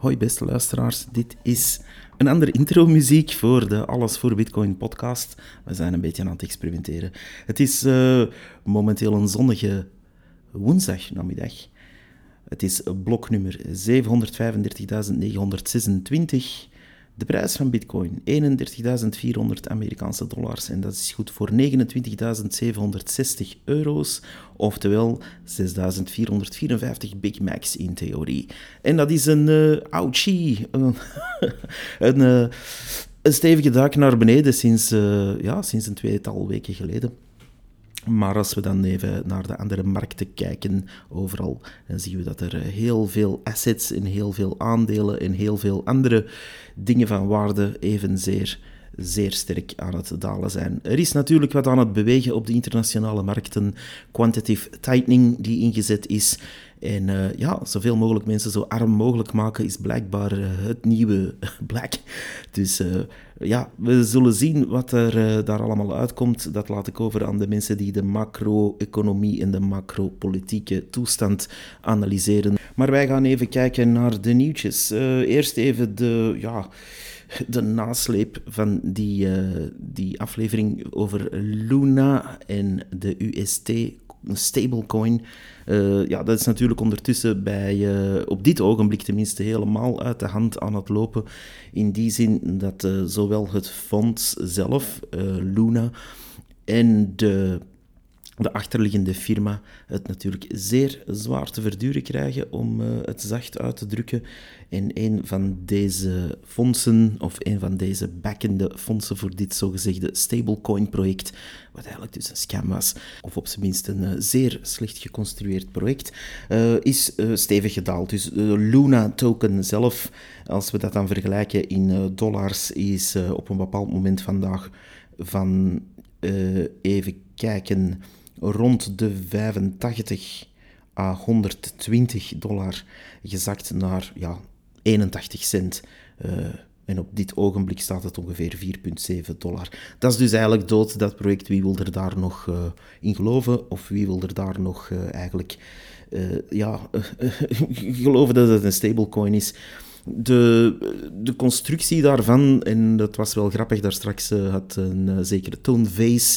Hoi beste luisteraars, dit is een andere intro-muziek voor de Alles voor Bitcoin podcast. We zijn een beetje aan het experimenteren. Het is uh, momenteel een zonnige woensdagnamiddag. Het is blok nummer 735.926. De prijs van Bitcoin 31.400 Amerikaanse dollars en dat is goed voor 29.760 euro's, oftewel 6.454 Big Macs in theorie. En dat is een uh, ouchie, een, uh, een stevige duik naar beneden sinds, uh, ja, sinds een tweetal weken geleden. Maar als we dan even naar de andere markten kijken, overal, dan zien we dat er heel veel assets en heel veel aandelen en heel veel andere dingen van waarde evenzeer zeer sterk aan het dalen zijn. Er is natuurlijk wat aan het bewegen op de internationale markten. Quantitative tightening die ingezet is. En uh, ja, zoveel mogelijk mensen zo arm mogelijk maken is blijkbaar uh, het nieuwe black. Dus uh, ja, we zullen zien wat er daar allemaal uitkomt. Dat laat ik over aan de mensen die de macro-economie en de macro-politieke toestand analyseren. Maar wij gaan even kijken naar de nieuwtjes. eerst even de, ja, de nasleep van die, die aflevering over Luna en de UST stablecoin. Uh, ja, dat is natuurlijk ondertussen bij, uh, op dit ogenblik tenminste helemaal uit de hand aan het lopen. In die zin dat uh, zowel het fonds zelf, Luna, en de de achterliggende firma het natuurlijk zeer zwaar te verduren krijgen, om uh, het zacht uit te drukken. En een van deze fondsen, of een van deze backende fondsen voor dit zogezegde stablecoin-project, wat eigenlijk dus een scam was, of op zijn minst een uh, zeer slecht geconstrueerd project, uh, is stevig gedaald. Dus de Luna-token zelf, als we dat dan vergelijken in dollars, is op een bepaald moment vandaag van, even kijken rond de 85 à 120 dollar gezakt naar ja, 81 cent. Uh, en op dit ogenblik staat het ongeveer 4,7 dollar. Dat is dus eigenlijk dood, dat project. Wie wil er daar nog uh, in geloven? Of wie wil er daar nog uh, eigenlijk ja, geloven dat het een stablecoin is? De, de constructie daarvan, en dat was wel grappig, daar straks uh, had een uh, zekere Toon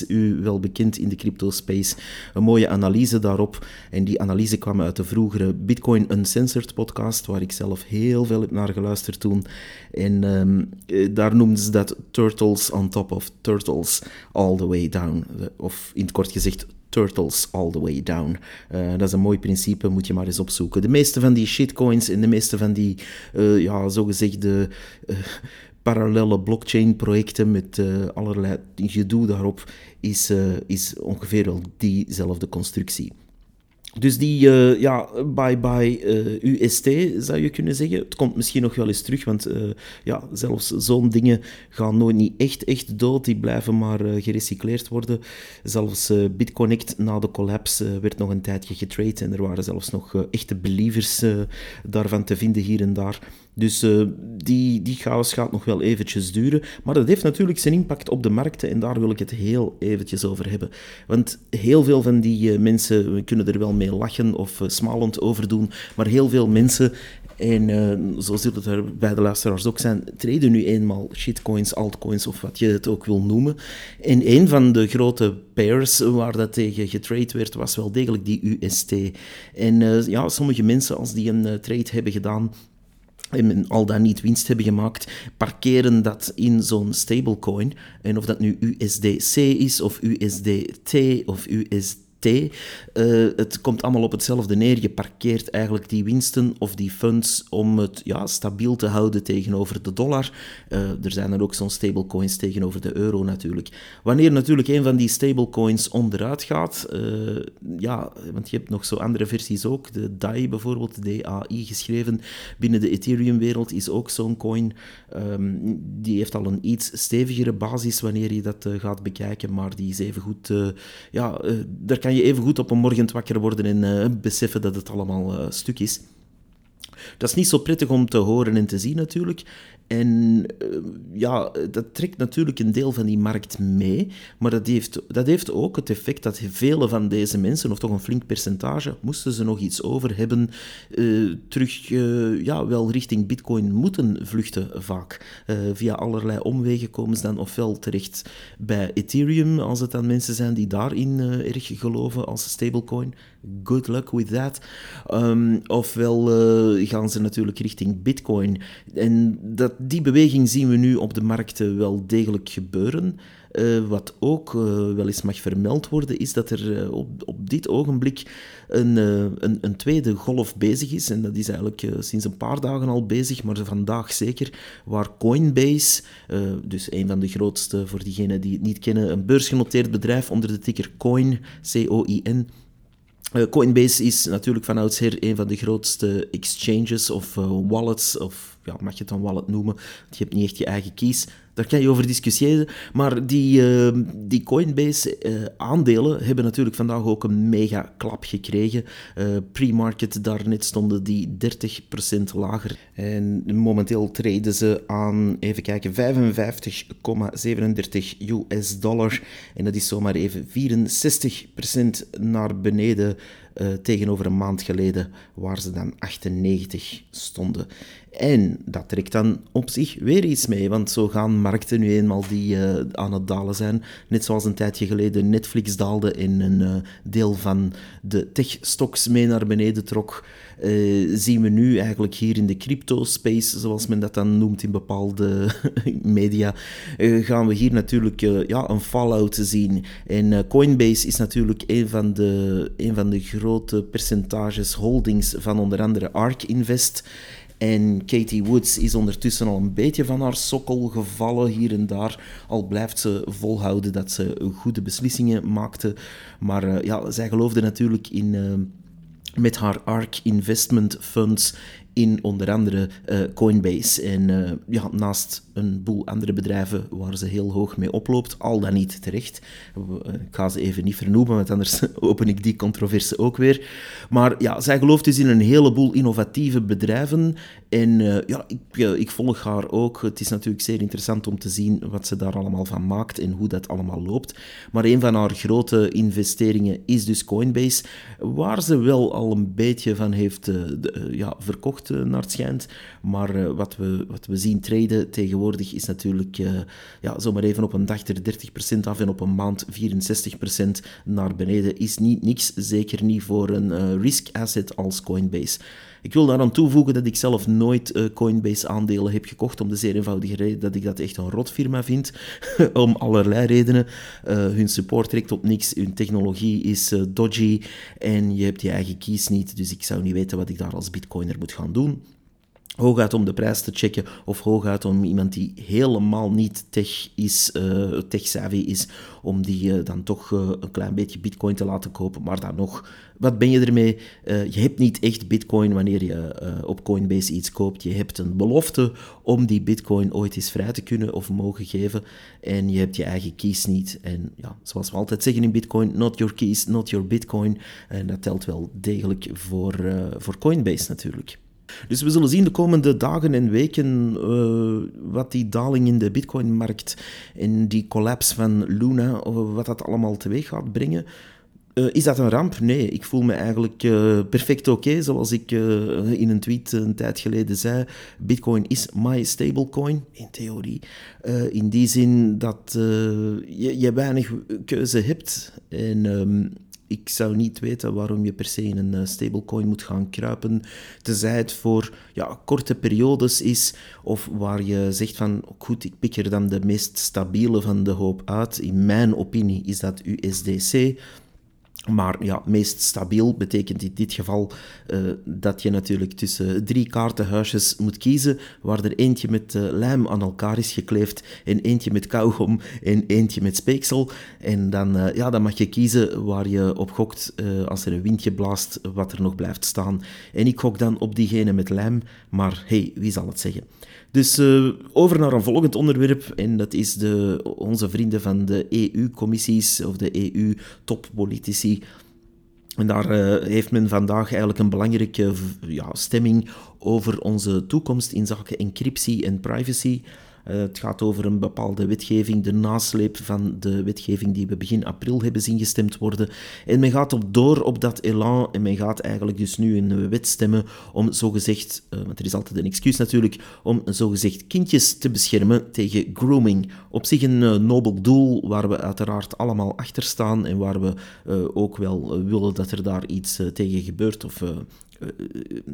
u wel bekend in de crypto space, een mooie analyse daarop. En die analyse kwam uit de vroegere Bitcoin Uncensored podcast, waar ik zelf heel veel heb naar geluisterd toen. En um, daar noemden ze dat Turtles on top of Turtles all the way down. Of in het kort gezegd, turtles all the way down. Uh, dat is een mooi principe, moet je maar eens opzoeken. De meeste van die shitcoins en de meeste van die, uh, ja, zogezegde... Uh, parallele blockchain-projecten met allerlei gedoe daarop, is, is ongeveer wel diezelfde constructie. Dus die, uh, ja, bye-bye uh, UST zou je kunnen zeggen. Het komt misschien nog wel eens terug, want uh, ja, zelfs zo'n dingen gaan nooit niet echt, echt dood. Die blijven maar gerecycleerd worden. Zelfs BitConnect na de collapse werd nog een tijdje getrade en er waren zelfs nog echte believers daarvan te vinden hier en daar. Dus uh, die, die chaos gaat nog wel eventjes duren. Maar dat heeft natuurlijk zijn impact op de markten en daar wil ik het heel eventjes over hebben. Want heel veel van die uh, mensen, we kunnen er wel mee lachen of uh, smalend over doen, maar heel veel mensen, en zo zullen het er bij de luisteraars ook zijn, treden nu eenmaal shitcoins, altcoins of wat je het ook wil noemen. En een van de grote pairs waar dat tegen getrade werd, was wel degelijk die UST. En ja, sommige mensen, als die een trade hebben gedaan en al dan niet winst hebben gemaakt, parkeren dat in zo'n stablecoin. En of dat nu USDC is, of USDT, of USD uh, het komt allemaal op hetzelfde neer. Je parkeert eigenlijk die winsten of die funds om het ja, stabiel te houden tegenover de dollar. Uh, er zijn er ook zo'n stablecoins tegenover de euro natuurlijk. Wanneer natuurlijk een van die stablecoins onderuit gaat, uh, ja, want je hebt nog zo andere versies ook. De DAI bijvoorbeeld, DAI geschreven binnen de Ethereum-wereld, is ook zo'n coin. Um, die heeft al een iets stevigere basis wanneer je dat gaat bekijken, maar die is even goed. ja, daar kan je even goed op een morgen wakker worden en uh, beseffen dat het allemaal uh, stuk is. Dat is niet zo prettig om te horen en te zien natuurlijk. En eh, ja, dat trekt natuurlijk een deel van die markt mee, maar dat heeft, dat heeft ook het effect dat vele van deze mensen, of toch een flink percentage, moesten ze nog iets over hebben, uh, terug uh, ja, wel richting bitcoin moeten vluchten vaak. via allerlei omwegen komen ze dan ofwel terecht bij Ethereum, als het dan mensen zijn die daarin erg geloven als stablecoin. Good luck with that. Um, ofwel gaan ze natuurlijk richting bitcoin. En dat die beweging zien we nu op de markten wel degelijk gebeuren. Uh, wat ook uh, wel eens mag vermeld worden, is dat er op, op dit ogenblik een, een, een, tweede golf bezig is. En dat is eigenlijk sinds een paar dagen al bezig, maar vandaag zeker, waar Coinbase, dus een van de grootste, voor diegenen die het niet kennen, een beursgenoteerd bedrijf onder de ticker Coin, C-O-I-N, Coinbase is natuurlijk van oudsher een van de grootste exchanges of wallets of ja, mag je het dan wallet noemen, je hebt niet echt je eigen keys. Daar kan je over discussiëren. Maar die, uh, die Coinbase-aandelen uh, hebben natuurlijk vandaag ook een mega klap gekregen. Uh, Pre-market, daarnet stonden die 30% lager. En momenteel treden ze aan, even kijken, 55,37 US dollar. En dat is zomaar even 64% naar beneden uh, tegenover een maand geleden, waar ze dan 98 stonden. En dat trekt dan op zich weer iets mee, want zo gaan markten nu eenmaal die uh, aan het dalen zijn. Net zoals een tijdje geleden Netflix daalde en een uh, deel van de tech-stocks mee naar beneden trok, uh, zien we nu eigenlijk hier in de crypto-space, zoals men dat dan noemt in bepaalde media, gaan we hier natuurlijk ja, een fallout zien. En Coinbase is natuurlijk een van de, een van de grote percentages holdings van onder andere ARK Invest. En Katie Woods is ondertussen al een beetje van haar sokkel gevallen hier en daar. Al blijft ze volhouden dat ze goede beslissingen maakte. Maar ja, zij geloofde natuurlijk in. Met haar ARK Investment Funds in onder andere uh, Coinbase. En uh, ja, naast een boel andere bedrijven waar ze heel hoog mee oploopt, al dan niet terecht. Eh, ik ga ze even niet vernoemen, want anders open ik die controverse ook weer. Maar ja, zij gelooft dus in een heleboel innovatieve bedrijven. En ja, ik, ik volg haar ook. Het is natuurlijk zeer interessant om te zien wat ze daar allemaal van maakt en hoe dat allemaal loopt. Maar een van haar grote investeringen is dus Coinbase, waar ze wel al een beetje van heeft de, ja, verkocht naar het schijnt. Maar wat, we, wat we zien traden tegenwoordig is natuurlijk uh, ja, zomaar even op een dag er 30% af en op een maand 64% naar beneden. Is niet niks, zeker niet voor een risk asset als Coinbase. Ik wil daaraan toevoegen dat ik zelf nooit uh, Coinbase-aandelen heb gekocht, om de zeer eenvoudige reden dat ik dat echt een rotfirma vind, om allerlei redenen. Hun support trekt op niks, hun technologie is dodgy en je hebt je eigen keys niet, dus ik zou niet weten wat ik daar als bitcoiner moet gaan doen hooguit om de prijs te checken of hooguit om iemand die helemaal niet tech is, uh, tech-savvy is, om die uh, dan toch uh, een klein beetje bitcoin te laten kopen. Maar dan nog, wat ben je ermee? je hebt niet echt bitcoin wanneer je op Coinbase iets koopt. Je hebt een belofte om die bitcoin ooit eens vrij te kunnen of mogen geven. En je hebt je eigen keys niet. En ja, zoals we altijd zeggen in bitcoin, not your keys, not your bitcoin. En dat telt wel degelijk voor, voor Coinbase natuurlijk. Dus we zullen zien de komende dagen en weken uh, wat die daling in de Bitcoin-markt en die collapse van Luna, wat dat allemaal teweeg gaat brengen. Uh, is dat een ramp? Nee, ik voel me eigenlijk perfect oké. Zoals ik in een tweet een tijd geleden zei, Bitcoin is my stablecoin, in theorie. in die zin dat je, je, weinig keuze hebt. En um, ik zou niet weten waarom je per se in een eh, stablecoin moet gaan kruipen, tenzij het voor ja, korte periodes is, of waar je zegt van, goed, ik pik er dan de meest stabiele van de hoop uit. In mijn opinie is dat USDC. Maar ja, meest stabiel betekent in dit geval uh, dat je natuurlijk tussen drie kaartenhuisjes moet kiezen, waar er eentje met uh, lijm aan elkaar is gekleefd, en eentje met kauwgom en eentje met speeksel. En dan, uh, ja, dan mag je kiezen waar je op gokt als er een windje blaast, wat er nog blijft staan. En ik gok dan op diegene met lijm, maar hey, wie zal het zeggen? Dus uh, over naar een volgend onderwerp, en dat is de, onze vrienden van de EU-commissies of de EU-toppolitici. En daar uh, heeft men vandaag eigenlijk een belangrijke ja, stemming over onze toekomst in zaken encryptie en privacy. Uh, het gaat over een bepaalde wetgeving, de nasleep van de wetgeving die we begin april hebben zien gestemd worden. En men gaat op door op dat elan en men gaat eigenlijk dus nu een wet stemmen om zogezegd, uh, want er is altijd een excuus natuurlijk, om zogezegd kindjes te beschermen tegen grooming. Op zich een uh, nobel doel waar we uiteraard allemaal achter staan en waar we ook wel willen dat er daar iets tegen gebeurt of eh,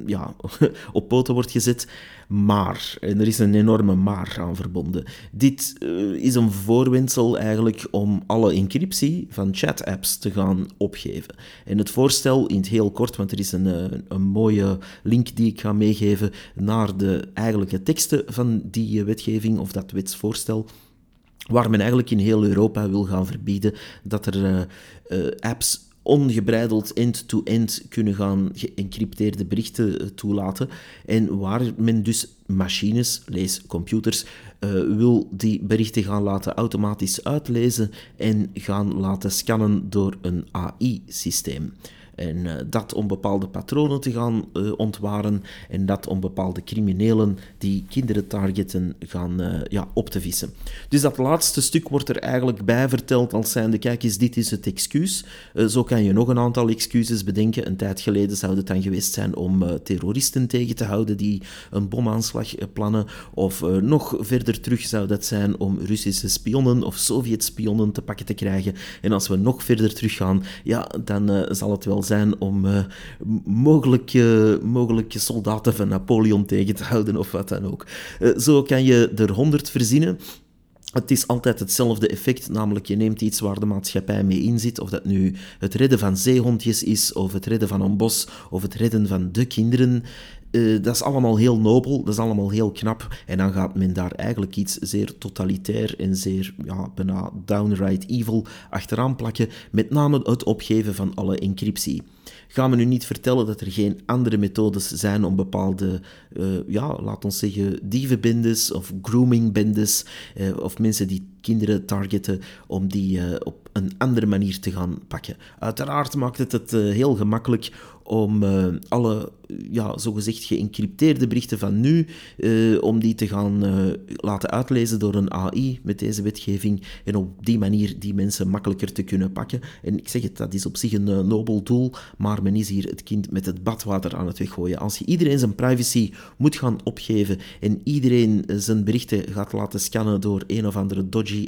ja, op poten wordt gezet. Maar, en er is een enorme maar aan verbonden. Dit eh, is een voorwendsel eigenlijk om alle encryptie van chat-apps te gaan opgeven. En het voorstel, in het heel kort, want er is een, eh, een mooie link die ik ga meegeven naar de eigenlijke teksten van die wetgeving of dat wetsvoorstel waar men eigenlijk in heel Europa wil gaan verbieden dat er apps ongebreideld end-to-end kunnen gaan geëncrypteerde berichten eh, toelaten. En waar men dus machines, lees computers, uh, wil die berichten gaan laten automatisch uitlezen en gaan laten scannen door een AI-systeem. En uh, dat om bepaalde patronen te gaan uh, ontwaren en dat om bepaalde criminelen die kinderen targeten gaan uh, ja, op te vissen. Dus dat laatste stuk wordt er eigenlijk bij verteld als zijnde, kijk dit is het excuus. zo kan je nog een aantal excuses bedenken. Een tijd geleden zou het dan geweest zijn om terroristen tegen te houden die een bomaanslag plannen. Of nog verder terug zou dat zijn om Russische spionnen of Sovjet-spionnen te pakken te krijgen. En als we nog verder teruggaan, ja, dan zal het wel zijn om uh, mogelijke, mogelijke soldaten van Napoleon tegen te houden of wat dan ook. Uh, zo kan je er honderd verzinnen. Het is altijd hetzelfde effect, namelijk je neemt iets waar de maatschappij mee inzit, of dat nu het redden van zeehondjes is, of het redden van een bos, of het redden van de kinderen. Uh, dat is allemaal heel nobel, dat is allemaal heel knap. En dan gaat men daar eigenlijk iets zeer totalitair en zeer ja, bijna downright evil achteraan plakken. Met name het opgeven van alle encryptie. Gaan we nu niet vertellen dat er geen andere methodes zijn om bepaalde, uh, ja, laat ons zeggen, dievenbendes of groomingbendes uh, of mensen die kinderen targeten, om die op een andere manier te gaan pakken. Uiteraard maakt het het heel gemakkelijk om alle ja, zogezegd geëncrypteerde berichten van nu, uh, om die te gaan uh, laten uitlezen door een AI met deze wetgeving en op die manier die mensen makkelijker te kunnen pakken. En ik zeg het, dat is op zich een nobel doel, maar men is hier het kind met het badwater aan het weggooien. Als je iedereen zijn privacy moet gaan opgeven en iedereen zijn berichten gaat laten scannen door een of andere dodgy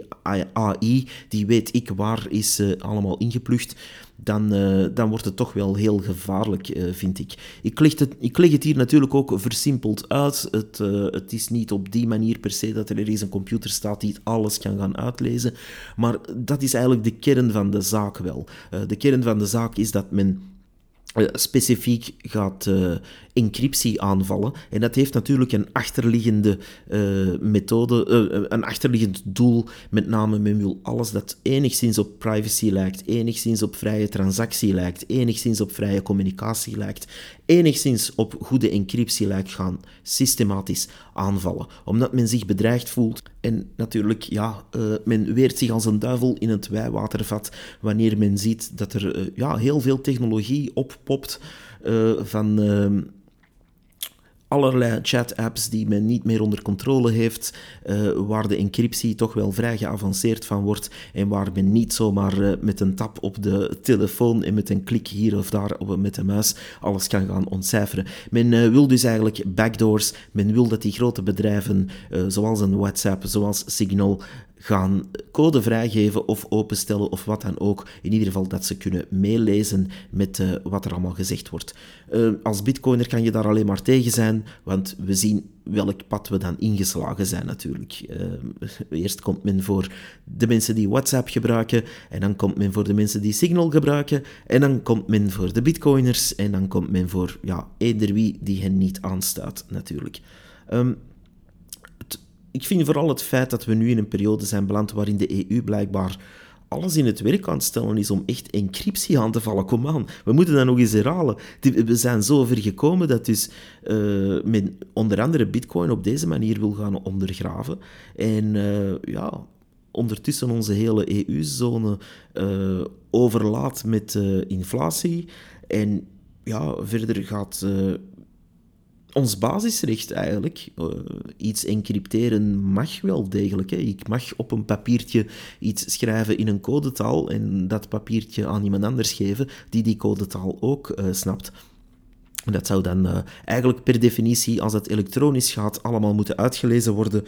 AI, die weet ik waar is allemaal ingeplucht, dan, dan wordt het toch wel heel gevaarlijk, vind ik. Ik leg, ik leg het hier natuurlijk ook versimpeld uit. Het, uh, het is niet op die manier per se dat er ergens een computer staat die alles kan gaan uitlezen. Maar dat is eigenlijk de kern van de zaak wel. de kern van de zaak is dat men specifiek gaat aanvallen. En dat heeft natuurlijk een achterliggende uh, methode, uh, een achterliggend doel. Met name, men wil alles dat enigszins op privacy lijkt, enigszins op vrije transactie lijkt, enigszins op vrije communicatie lijkt, enigszins op goede encryptie lijkt gaan systematisch aanvallen. Omdat men zich bedreigd voelt. En natuurlijk, ja, uh, men weert zich als een duivel in het wijwatervat wanneer men ziet dat er ja, heel veel technologie oppopt van allerlei chat-apps die men niet meer onder controle heeft, uh, waar de encryptie toch wel vrij geavanceerd van wordt en waar men niet zomaar uh, met een tap op de telefoon en met een klik hier of daar met de muis alles kan gaan ontcijferen. Men uh, wil dus eigenlijk backdoors, men wil dat die grote bedrijven zoals een WhatsApp, zoals Signal, gaan code vrijgeven of openstellen of wat dan ook. In ieder geval dat ze kunnen meelezen met uh, wat er allemaal gezegd wordt. Uh, als bitcoiner kan je daar alleen maar tegen zijn, want we zien welk pad we dan ingeslagen zijn natuurlijk. Uh, eerst komt men voor de mensen die WhatsApp gebruiken, en dan komt men voor de mensen die Signal gebruiken, en dan komt men voor de bitcoiners, en dan komt men voor ja, eender wie die hen niet aanstaat natuurlijk. Um, ik vind vooral het feit dat we nu in een periode zijn beland waarin de EU blijkbaar alles in het werk het stellen is om echt encryptie aan te vallen. Kom aan, we moeten dat nog eens herhalen. We zijn zo ver gekomen dat dus uh, men onder andere bitcoin op deze manier wil gaan ondergraven. En uh, ja, ondertussen onze hele EU-zone uh, overlaat met inflatie. En ja, verder gaat ons basisrecht eigenlijk, iets encrypteren mag wel degelijk. Hè. Ik mag op een papiertje iets schrijven in een codetaal en dat papiertje aan iemand anders geven die die codetaal ook snapt. Dat zou dan uh, eigenlijk per definitie, als het elektronisch gaat, allemaal moeten uitgelezen worden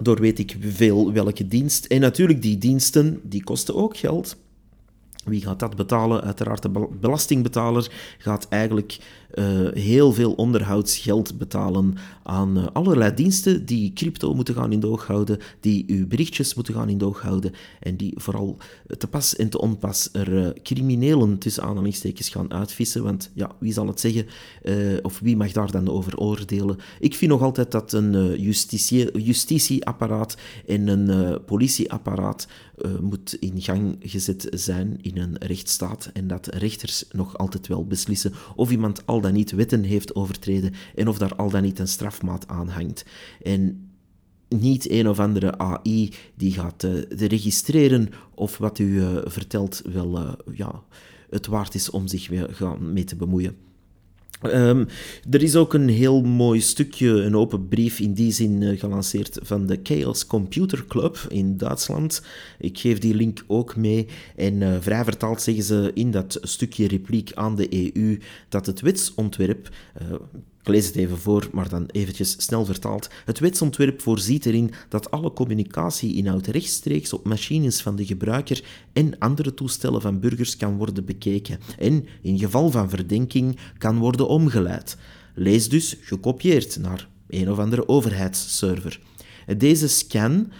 door weet ik veel welke dienst. En natuurlijk, die diensten, die kosten ook geld. Wie gaat dat betalen? Uiteraard de belastingbetaler gaat eigenlijk uh, heel veel onderhoudsgeld betalen aan uh, allerlei diensten die crypto moeten gaan in de oog houden, die uw berichtjes moeten gaan in de oog houden en die vooral te pas en te onpas er uh, criminelen tussen aanhalingstekens gaan uitvissen. Want ja, wie zal het zeggen of wie mag daar dan over oordelen? Ik vind nog altijd dat een justitie, justitieapparaat en een politieapparaat moet in gang gezet zijn in een rechtsstaat en dat rechters nog altijd wel beslissen of iemand al niet wetten heeft overtreden en of daar al dan niet een strafmaat aan hangt. En niet een of andere AI die gaat uh, registreren of wat u uh, vertelt wel uh, ja, het waard is om zich mee te bemoeien. Um, er is ook een heel mooi stukje, een open brief in die zin uh, gelanceerd van de Chaos Computer Club in Duitsland. Ik geef die link ook mee. En uh, vrij vertaald zeggen ze in dat stukje repliek aan de EU dat het wetsontwerp, uh, ik lees het even voor, maar dan eventjes snel vertaald. Het wetsontwerp voorziet erin dat alle communicatieinhoud rechtstreeks op machines van de gebruiker en andere toestellen van burgers kan worden bekeken en in geval van verdenking kan worden omgeleid. Lees dus gekopieerd naar een of andere overheidsserver. Deze scan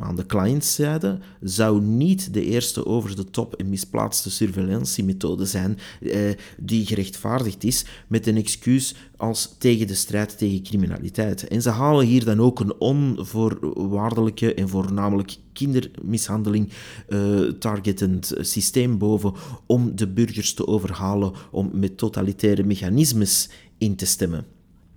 aan de clientzijde zou niet de eerste over-the-top en misplaatste surveillance-methode zijn eh, die gerechtvaardigd is met een excuus als tegen de strijd tegen criminaliteit. En ze halen hier dan ook een onvoorwaardelijke en voornamelijk kindermishandeling uh, targetend systeem boven om de burgers te overhalen om met totalitaire mechanismes in te stemmen.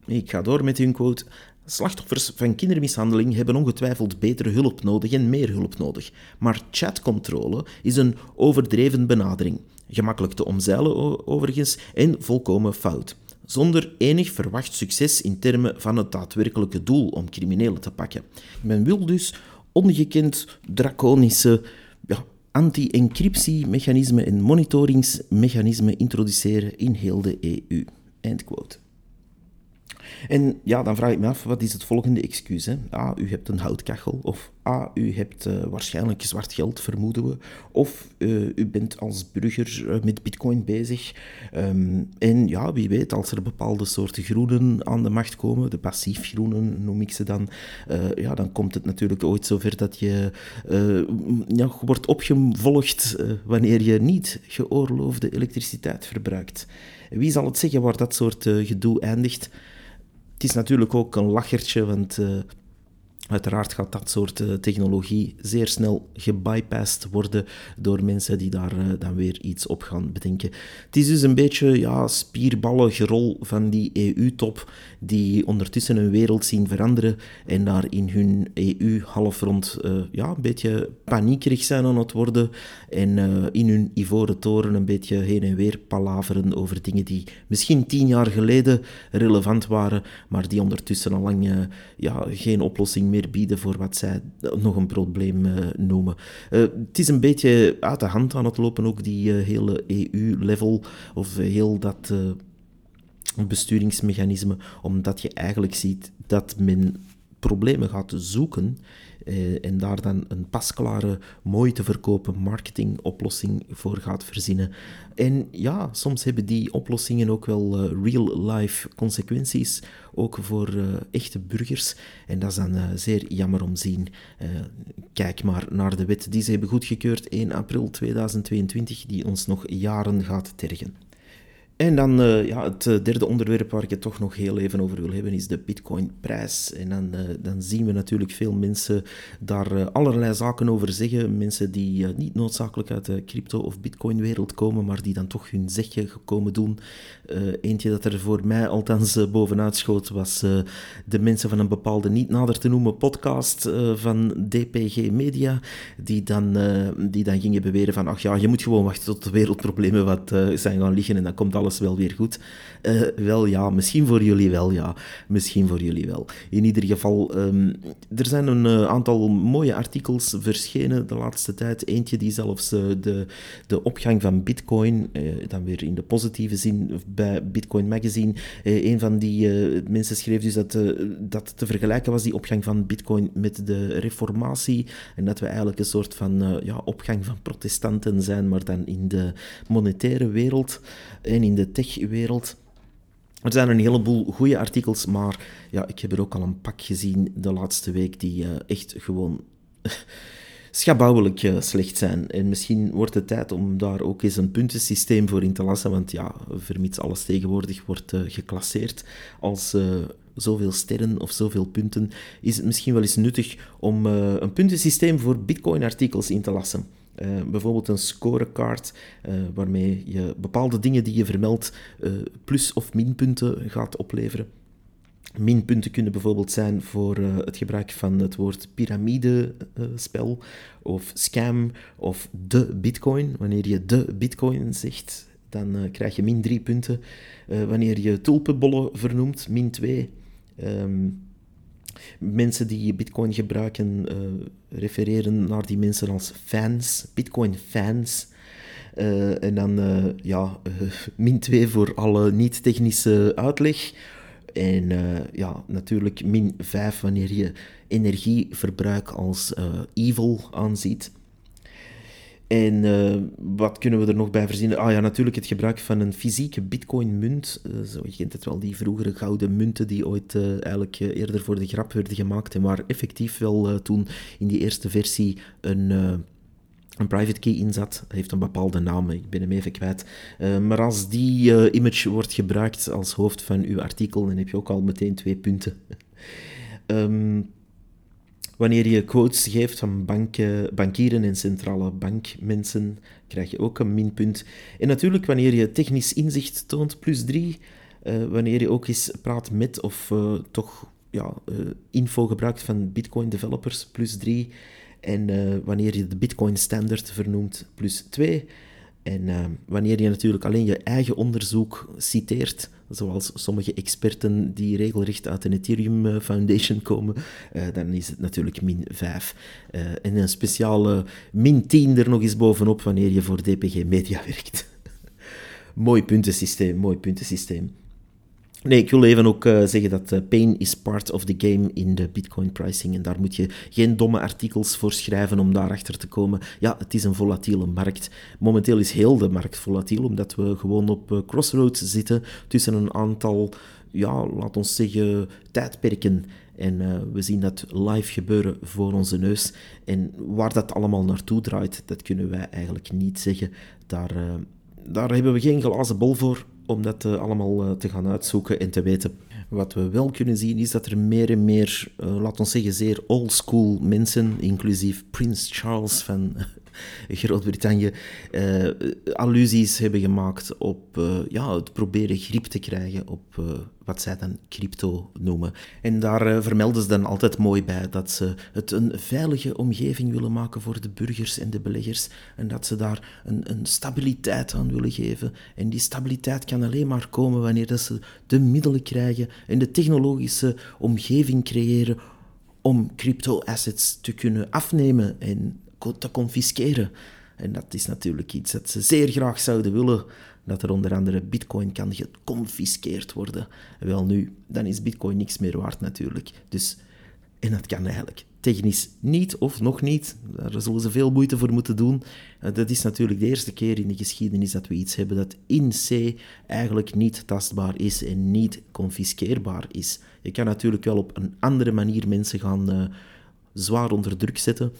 Ik ga door met hun quote. Slachtoffers van kindermishandeling hebben ongetwijfeld betere hulp nodig en meer hulp nodig. Maar chatcontrole is een overdreven benadering. Gemakkelijk te omzeilen overigens en volkomen fout. Zonder enig verwacht succes in termen van het daadwerkelijke doel om criminelen te pakken. Men wil dus ongekend draconische ja, anti-encryptiemechanismen en monitoringsmechanismen introduceren in heel de EU. Eindquote. En ja, dan vraag ik me af, wat is het volgende excuus? Hè? A, u hebt een houtkachel. Of A, u hebt uh, waarschijnlijk zwart geld, vermoeden we. Of uh, u bent als burger uh, met bitcoin bezig. Um, en ja, wie weet, als er bepaalde soorten groenen aan de macht komen, de passief groenen noem ik ze dan, ja, dan komt het natuurlijk ooit zover dat je ja, wordt opgevolgd wanneer je niet geoorloofde elektriciteit verbruikt. Wie zal het zeggen waar dat soort gedoe eindigt? Het is natuurlijk ook een lachertje, want uh, Uiteraard gaat dat soort uh, technologie zeer snel gebypast worden door mensen die daar uh, dan weer iets op gaan bedenken. Het is dus een beetje ja, spierballengerol van die EU-top die ondertussen een wereld zien veranderen en daar in hun EU-halfrond uh, ja, een beetje paniekerig zijn aan het worden en in hun ivoren toren een beetje heen en weer palaveren over dingen die misschien tien jaar geleden relevant waren, maar die ondertussen al lang ja, geen oplossing meer bieden voor wat zij nog een probleem uh, noemen. Uh, het is een beetje uit de hand aan het lopen, ook die uh, hele EU-level, of heel dat besturingsmechanisme, omdat je eigenlijk ziet dat men problemen gaat zoeken eh, en daar dan een pasklare, mooi te verkopen marketingoplossing voor gaat verzinnen. En ja, soms hebben die oplossingen ook wel uh, real-life consequenties, ook voor uh, echte burgers. En dat is dan zeer jammer om te zien. kijk maar naar de wet die ze hebben goedgekeurd 1 april 2022, die ons nog jaren gaat tergen. En dan uh, ja, het eh, derde onderwerp waar ik het toch nog heel even over wil hebben, is de Bitcoin-prijs. En dan, uh, dan zien we natuurlijk veel mensen daar allerlei zaken over zeggen. Mensen die niet noodzakelijk uit de crypto- of Bitcoin-wereld komen, maar die dan toch hun zegje gekomen doen. eentje dat er voor mij althans bovenuit schoot, was de mensen van een bepaalde niet nader te noemen podcast van DPG Media, die dan, die dan gingen beweren van, ach ja, je moet gewoon wachten tot de wereldproblemen wat zijn gaan liggen en dan komt alles wel weer goed. Uh, wel ja, misschien voor jullie wel, ja. Misschien voor jullie wel. In ieder geval, um, er zijn een uh, aantal mooie artikels verschenen de laatste tijd. Eentje die zelfs uh, de, de opgang van Bitcoin, dan weer in de positieve zin bij Bitcoin Magazine, een van die mensen schreef dus dat, dat te vergelijken was, die opgang van Bitcoin, met de reformatie. En dat we eigenlijk een soort van ja, opgang van protestanten zijn, maar dan in de monetaire wereld en in de techwereld. Er zijn een heleboel goede artikels, maar ja, ik heb er ook al een pak gezien de laatste week die uh, echt gewoon schabouwelijk uh, slecht zijn. En misschien wordt het tijd om daar ook eens een puntensysteem voor in te lassen, want ja, vermits alles tegenwoordig wordt uh, geclasseerd als zoveel sterren of zoveel punten, is het misschien wel eens nuttig om een puntensysteem voor Bitcoin-artikels in te lassen. Uh, bijvoorbeeld een scorecard, uh, waarmee je bepaalde dingen die je vermeldt uh, plus- of minpunten gaat opleveren. Minpunten kunnen bijvoorbeeld zijn voor het gebruik van het woord piramidespel of scam of de bitcoin. Wanneer je de bitcoin zegt, dan krijg je min 3 punten. wanneer je tulpenbollen vernoemt, min 2. Mensen die Bitcoin gebruiken uh, refereren naar die mensen als fans, Bitcoin-fans. Uh, en dan uh, ja, min 2 voor alle niet-technische uitleg. En ja, natuurlijk min 5 wanneer je energieverbruik als evil aanziet. En uh, wat kunnen we er nog bij verzinnen? Ah ja, natuurlijk het gebruik van een fysieke bitcoin-munt. Uh, zo, je kent het wel, die vroegere gouden munten die ooit uh, eigenlijk eerder voor de grap werden gemaakt en waar effectief wel toen in die eerste versie een, een private key in zat. heeft een bepaalde naam, ik ben hem even kwijt. maar als die image wordt gebruikt als hoofd van uw artikel, dan heb je ook al meteen twee punten. um, Wanneer je quotes geeft van banken, bankieren en centrale bankmensen, krijg je ook een minpunt. En natuurlijk, wanneer je technisch inzicht toont, plus 3. Uh, wanneer je ook eens praat met of uh, toch ja, uh, info gebruikt van Bitcoin developers, plus 3. En wanneer je de Bitcoin standard vernoemt, plus 2. En wanneer je natuurlijk alleen je eigen onderzoek citeert, zoals sommige experten die regelrecht uit de Ethereum eh, Foundation komen, uh, dan is het natuurlijk min 5. Uh, en een speciale min 10 er nog eens bovenop wanneer je voor DPG Media werkt. mooi puntensysteem, mooi puntensysteem. Nee, ik wil even ook uh, zeggen dat uh, pain is part of the game in de bitcoin pricing. En daar moet je geen domme artikels voor schrijven om daarachter te komen. Ja, het is een volatiele markt. Momenteel is heel de markt volatiel, omdat we gewoon op uh, crossroads zitten tussen een aantal, ja, laat ons zeggen, tijdperken. En we zien dat live gebeuren voor onze neus. En waar dat allemaal naartoe draait, dat kunnen wij eigenlijk niet zeggen. Daar, daar hebben we geen glazen bol voor om dat uh, allemaal uh, te gaan uitzoeken en te weten. Wat we wel kunnen zien is dat er meer en meer, uh, laat ons zeggen, zeer oldschool mensen, inclusief Prins Charles van Groot-Brittannië, uh, allusies hebben gemaakt op uh, ja, het proberen grip te krijgen op uh, wat zij dan crypto noemen. En daar vermelden ze dan altijd mooi bij dat ze het een veilige omgeving willen maken voor de burgers en de beleggers en dat ze daar een, een stabiliteit aan willen geven. En die stabiliteit kan alleen maar komen wanneer dat ze de middelen krijgen en de technologische omgeving creëren om crypto-assets te kunnen afnemen en te confisceren. En dat is natuurlijk iets dat ze zeer graag zouden willen, dat er onder andere bitcoin kan geconfiskeerd worden. Wel nu, dan is bitcoin niks meer waard natuurlijk. Dus, en dat kan eigenlijk technisch niet of nog niet. Daar zullen ze veel moeite voor moeten doen. Eh, dat is natuurlijk de eerste keer in de geschiedenis dat we iets hebben dat in C eigenlijk niet tastbaar is en niet confiskeerbaar is. Je kan natuurlijk wel op een andere manier mensen gaan uh, zwaar onder druk zetten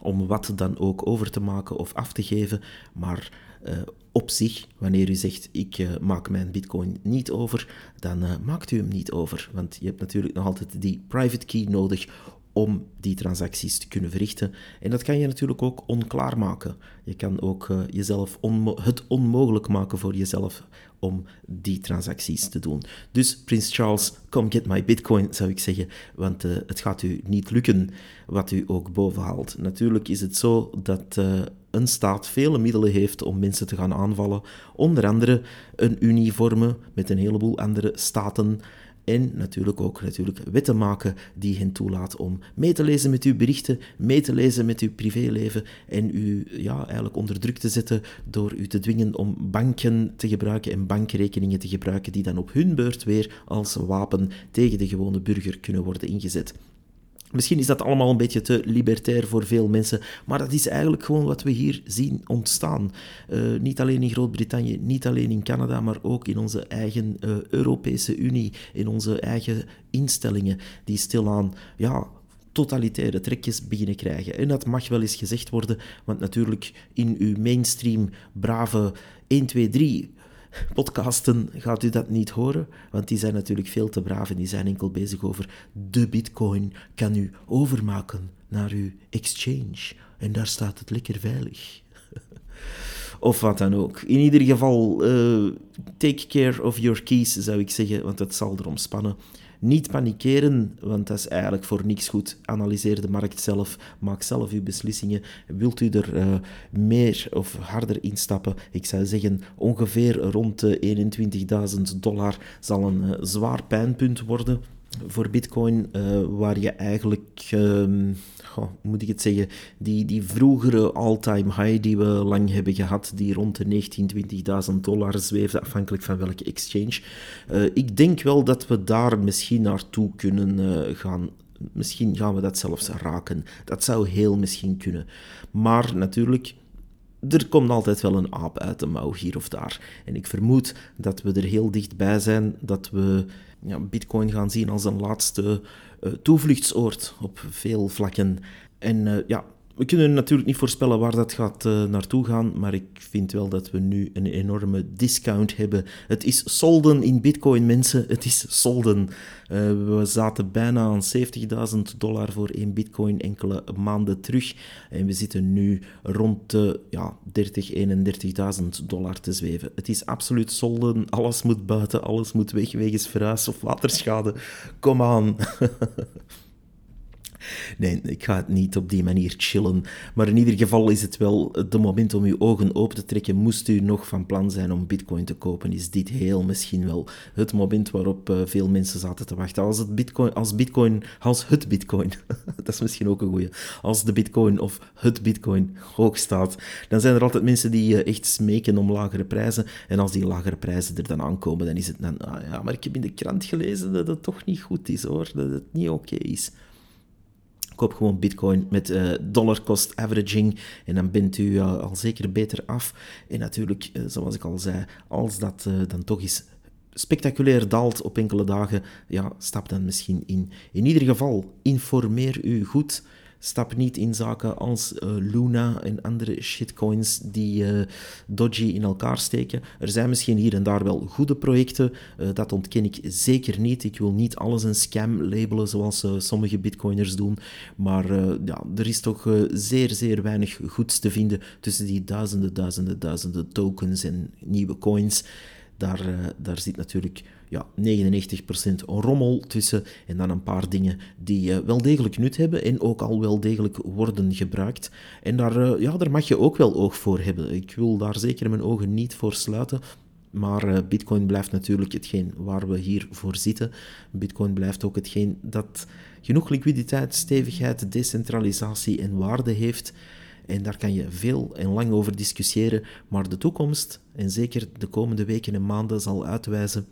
om wat dan ook over te maken of af te geven. Maar uh, op zich, wanneer u zegt ik uh, maak mijn bitcoin niet over, dan uh, maakt u hem niet over. Want je hebt natuurlijk nog altijd die private key nodig om die transacties te kunnen verrichten. En dat kan je natuurlijk ook onklaar maken. Je kan ook uh, jezelf het onmogelijk maken voor jezelf om die transacties te doen. Dus Prins Charles, come get my bitcoin, zou ik zeggen, want uh, het gaat u niet lukken wat u ook bovenhaalt. Natuurlijk is het zo dat uh, een staat vele middelen heeft om mensen te gaan aanvallen, onder andere een unie vormen met een heleboel andere staten en natuurlijk ook natuurlijk wetten maken die hen toelaat om mee te lezen met uw berichten, mee te lezen met uw privéleven en u ja, eigenlijk onder druk te zetten door u te dwingen om banken te gebruiken en bankrekeningen te gebruiken die dan op hun beurt weer als wapen tegen de gewone burger kunnen worden ingezet. Misschien is dat allemaal een beetje te libertair voor veel mensen, maar dat is eigenlijk gewoon wat we hier zien ontstaan. Uh, niet alleen in Groot-Brittannië, niet alleen in Canada, maar ook in onze eigen uh, Europese Unie, in onze eigen instellingen, die stilaan ja, totalitaire trekjes beginnen krijgen. En dat mag wel eens gezegd worden, want natuurlijk in uw mainstream brave 1, 2, 3 podcasten gaat u dat niet horen, want die zijn natuurlijk veel te braaf en die zijn enkel bezig over de bitcoin kan u overmaken naar uw exchange en daar staat het lekker veilig. of wat dan ook. In ieder geval, uh, take care of your keys, zou ik zeggen, want het zal erom spannen. Niet panikeren, want dat is eigenlijk voor niks goed. Analyseer de markt zelf, maak zelf uw beslissingen. Wilt u er uh, meer of harder instappen? Ik zou zeggen, ongeveer rond de 21.000 dollar zal een uh, zwaar pijnpunt worden voor Bitcoin, uh, waar je eigenlijk, goh, moet ik het zeggen, die, die vroegere all-time high die we lang hebben gehad, die rond de 19.000, 20.000 dollar zweefde, afhankelijk van welke exchange. Uh, ik denk wel dat we daar misschien naartoe kunnen uh, gaan. Misschien gaan we dat zelfs raken. Dat zou heel misschien kunnen. Maar natuurlijk, er komt altijd wel een aap uit de mouw hier of daar. En ik vermoed dat we er heel dichtbij zijn, dat we ja, Bitcoin gaan zien als een laatste uh, toevluchtsoord op veel vlakken. En uh, ja, we kunnen natuurlijk niet voorspellen waar dat gaat uh, naartoe gaan, maar ik vind wel dat we nu een enorme discount hebben. Het is solden in bitcoin, mensen. Het is solden. Uh, we zaten bijna aan 70.000 dollar voor één bitcoin enkele maanden terug. En we zitten nu rond de ja, 30, 31.000 dollar te zweven. Het is absoluut solden. Alles moet buiten, alles moet weg wegens verhuis of waterschade. Kom aan. Nee, ik ga het niet op die manier chillen. Maar in ieder geval is het wel de moment om uw ogen open te trekken. Moest u nog van plan zijn om bitcoin te kopen, is dit heel misschien wel het moment waarop uh, veel mensen zaten te wachten. Als, het bitcoin, als bitcoin, als het bitcoin, dat is misschien ook een goeie. Als de bitcoin of het bitcoin hoog staat, dan zijn er altijd mensen die uh, echt smeken om lagere prijzen. En als die lagere prijzen er dan aankomen, dan is het dan, ah ja, maar ik heb in de krant gelezen dat het toch niet goed is hoor, dat het niet oké is koop gewoon bitcoin met uh, dollar cost averaging en dan bent u uh, al zeker beter af. En natuurlijk, uh, zoals ik al zei, als dat dan toch eens spectaculair daalt op enkele dagen, ja, stap dan misschien in. In ieder geval, informeer u goed. Stap niet in zaken als uh, Luna en andere shitcoins die uh, dodgy in elkaar steken. Er zijn misschien hier en daar wel goede projecten, uh, dat ontken ik zeker niet. Ik wil niet alles een scam labelen zoals sommige bitcoiners doen, maar ja, er is toch zeer, zeer weinig goeds te vinden tussen die duizenden, duizenden, duizenden tokens en nieuwe coins. Daar, daar zit natuurlijk ja, 99% rommel tussen en dan een paar dingen die uh, wel degelijk nut hebben en ook al wel degelijk worden gebruikt. En daar, uh, ja, daar mag je ook wel oog voor hebben. Ik wil daar zeker mijn ogen niet voor sluiten. Maar uh, Bitcoin blijft natuurlijk hetgeen waar we hier voor zitten. Bitcoin blijft ook hetgeen dat genoeg liquiditeit, stevigheid, decentralisatie en waarde heeft. En daar kan je veel en lang over discussiëren. Maar de toekomst, en zeker de komende weken en maanden, zal uitwijzen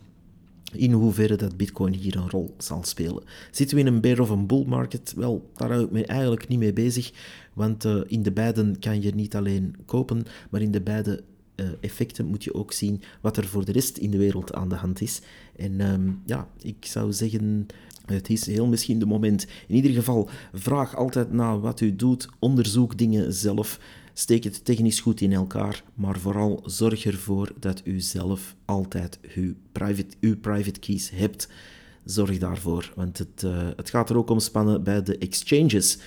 in hoeverre dat Bitcoin hier een rol zal spelen. Zitten we in een bear of een bull market? Wel, daar hou ik me eigenlijk niet mee bezig, want uh, in de beiden kan je niet alleen kopen, maar in de beide uh, effecten moet je ook zien wat er voor de rest in de wereld aan de hand is. En um, ja, ik zou zeggen, Het is heel misschien de moment. In ieder geval, vraag altijd naar wat u doet. Onderzoek dingen zelf. Steek het technisch goed in elkaar, maar vooral zorg ervoor dat u zelf altijd uw private, uw private keys hebt. Zorg daarvoor, want het, uh, het gaat er ook om spannen bij de exchanges.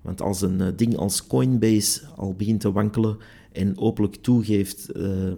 Want als een uh, ding als Coinbase al begint te wankelen en openlijk toegeeft uh,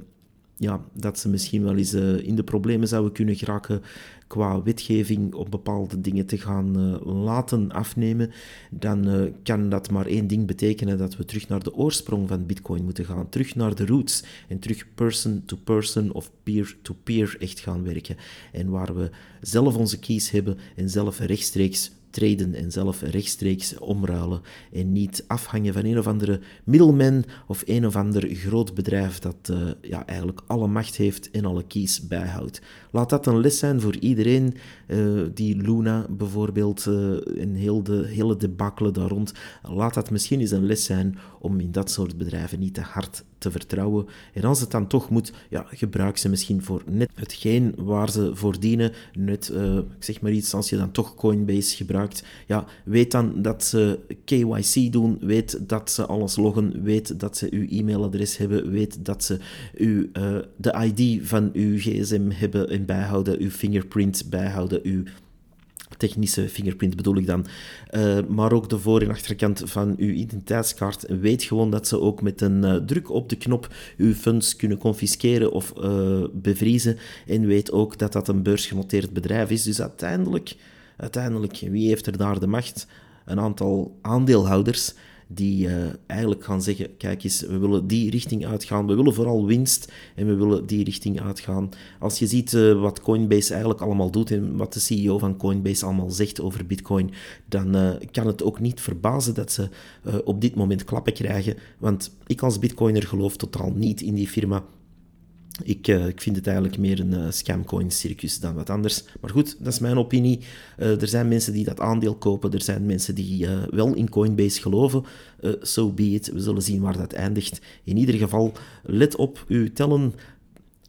ja, dat ze misschien wel eens in de problemen zouden kunnen geraken qua wetgeving op bepaalde dingen te gaan uh, laten afnemen, dan uh, kan dat maar één ding betekenen: dat we terug naar de oorsprong van Bitcoin moeten gaan, terug naar de roots en terug person-to-person -person of peer-to-peer -peer echt gaan werken. En waar we zelf onze keys hebben en zelf rechtstreeks traden en zelf rechtstreeks omruilen en niet afhangen van een of andere middelman of een of ander groot bedrijf dat uh, ja, eigenlijk alle macht heeft en alle keys bijhoudt. Laat dat een les zijn voor iedereen uh, die Luna bijvoorbeeld uh, heel de hele debakkele daar rond. Laat dat misschien eens een les zijn om in dat soort bedrijven niet te hard te vertrouwen. En als het dan toch moet, ja, gebruik ze misschien voor net hetgeen waar ze voor dienen. Net, uh, ik zeg maar iets, als je dan toch Coinbase gebruikt, ja, weet dan dat ze KYC doen, weet dat ze alles loggen, weet dat ze uw e-mailadres hebben, weet dat ze uw, uh, de ID van uw gsm hebben en bijhouden, uw fingerprint bijhouden, uw technische fingerprint bedoel ik dan, uh, maar ook de voor- en achterkant van uw identiteitskaart. Weet gewoon dat ze ook met een uh, druk op de knop uw funds kunnen confisceren of uh, bevriezen. En weet ook dat dat een beursgenoteerd bedrijf is. Dus uiteindelijk, uiteindelijk, wie heeft er daar de macht? Een aantal aandeelhouders die uh, eigenlijk gaan zeggen, kijk eens, we willen die richting uitgaan, we willen vooral winst en we willen die richting uitgaan. Als je ziet uh, wat Coinbase eigenlijk allemaal doet en wat de CEO van Coinbase allemaal zegt over Bitcoin, dan uh, kan het ook niet verbazen dat ze op dit moment klappen krijgen, want ik als Bitcoiner geloof totaal niet in die firma. Ik, uh, ik, vind het eigenlijk meer een uh, scamcoin-circus dan wat anders. Maar goed, dat is mijn opinie. Uh, er zijn mensen die dat aandeel kopen, er zijn mensen die wel in Coinbase geloven. so be it. We zullen zien waar dat eindigt. In ieder geval, let op uw tellen.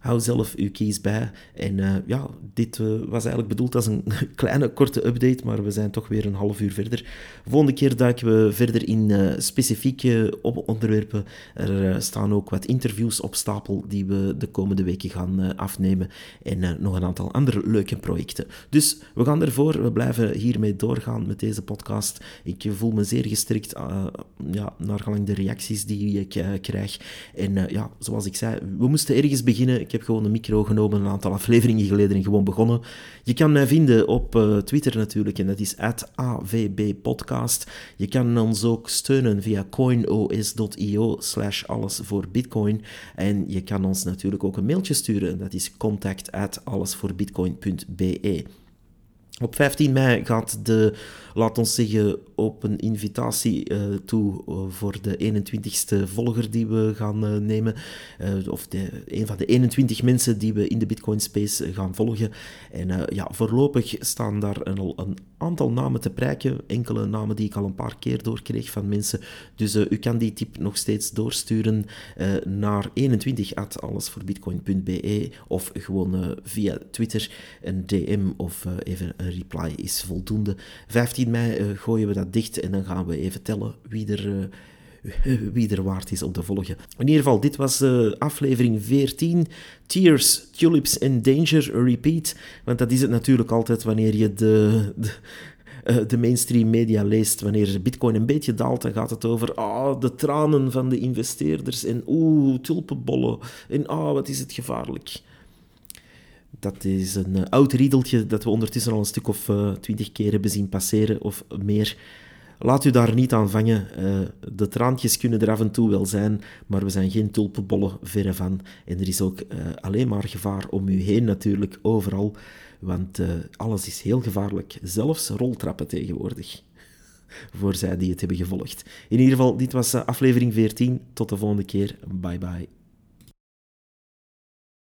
Hou zelf uw keys bij. En uh, ja, dit uh, was eigenlijk bedoeld als een kleine, korte update, maar we zijn toch weer een half uur verder. Volgende keer duiken we verder in uh, specifieke onderwerpen. Er staan ook wat interviews op stapel die we de komende weken gaan afnemen. En nog een aantal andere leuke projecten. Dus we gaan ervoor. We blijven hiermee doorgaan met deze podcast. Ik voel me zeer gestrikt ja, naar gelang de reacties die ik krijg. En ja, zoals ik zei, we moesten ergens beginnen. Heb gewoon een micro genomen, een aantal afleveringen geleden en gewoon begonnen. Je kan mij vinden op uh, Twitter natuurlijk, en dat is @avbpodcast. Je kan ons ook steunen via coinos.io slash. En je kan ons natuurlijk ook een mailtje sturen, dat is contact allesvoorbitcoin.be. Op 15 mei gaat de, laat ons zeggen, open invitatie uh, toe uh, voor de 21ste volger die we gaan uh, nemen. of de, een van de 21 mensen die we in de Bitcoin Space gaan volgen. En ja, voorlopig staan daar een, een, aantal namen te prijken. Enkele namen die ik al een paar keer doorkreeg van mensen. Dus u kan die tip nog steeds doorsturen naar 21 allesvoorbitcoin.be of gewoon via Twitter een DM of even een reply is voldoende. 15 mei gooien we dat dicht en dan gaan we even tellen wie er, wie er waard is om te volgen. In ieder geval, dit was uh, aflevering 14. Tears, Tulips and Danger Repeat. Want dat is het natuurlijk altijd wanneer je de, de de mainstream media leest, wanneer Bitcoin een beetje daalt, dan gaat het over ah, de tranen van de investeerders en oeh, tulpenbollen en ah, wat is het gevaarlijk. Dat is een uh, oud riedeltje dat we ondertussen al een stuk of uh, twintig keer hebben zien passeren of meer. Laat u daar niet aan vangen. Uh, de traantjes kunnen er af en toe wel zijn, maar we zijn geen tulpenbollen, verre van. En er is ook alleen maar gevaar om u heen natuurlijk, overal. Want alles is heel gevaarlijk, zelfs roltrappen tegenwoordig. Voor zij die het hebben gevolgd. In ieder geval, dit was aflevering 14. Tot de volgende keer. Bye bye.